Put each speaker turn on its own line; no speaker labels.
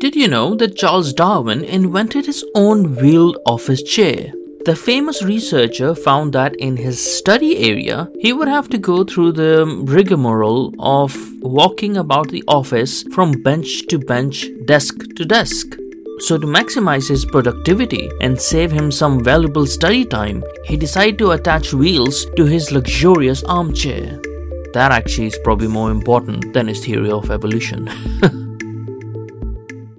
Did you know that Charles Darwin invented his own wheeled office chair? The famous researcher found that in his study area, he would have to go through the rigmarole of walking about the office from bench to bench, desk to desk. So, to maximize his productivity and save him some valuable study time, he decided to attach wheels to his luxurious armchair. That actually is probably more important than his theory of evolution.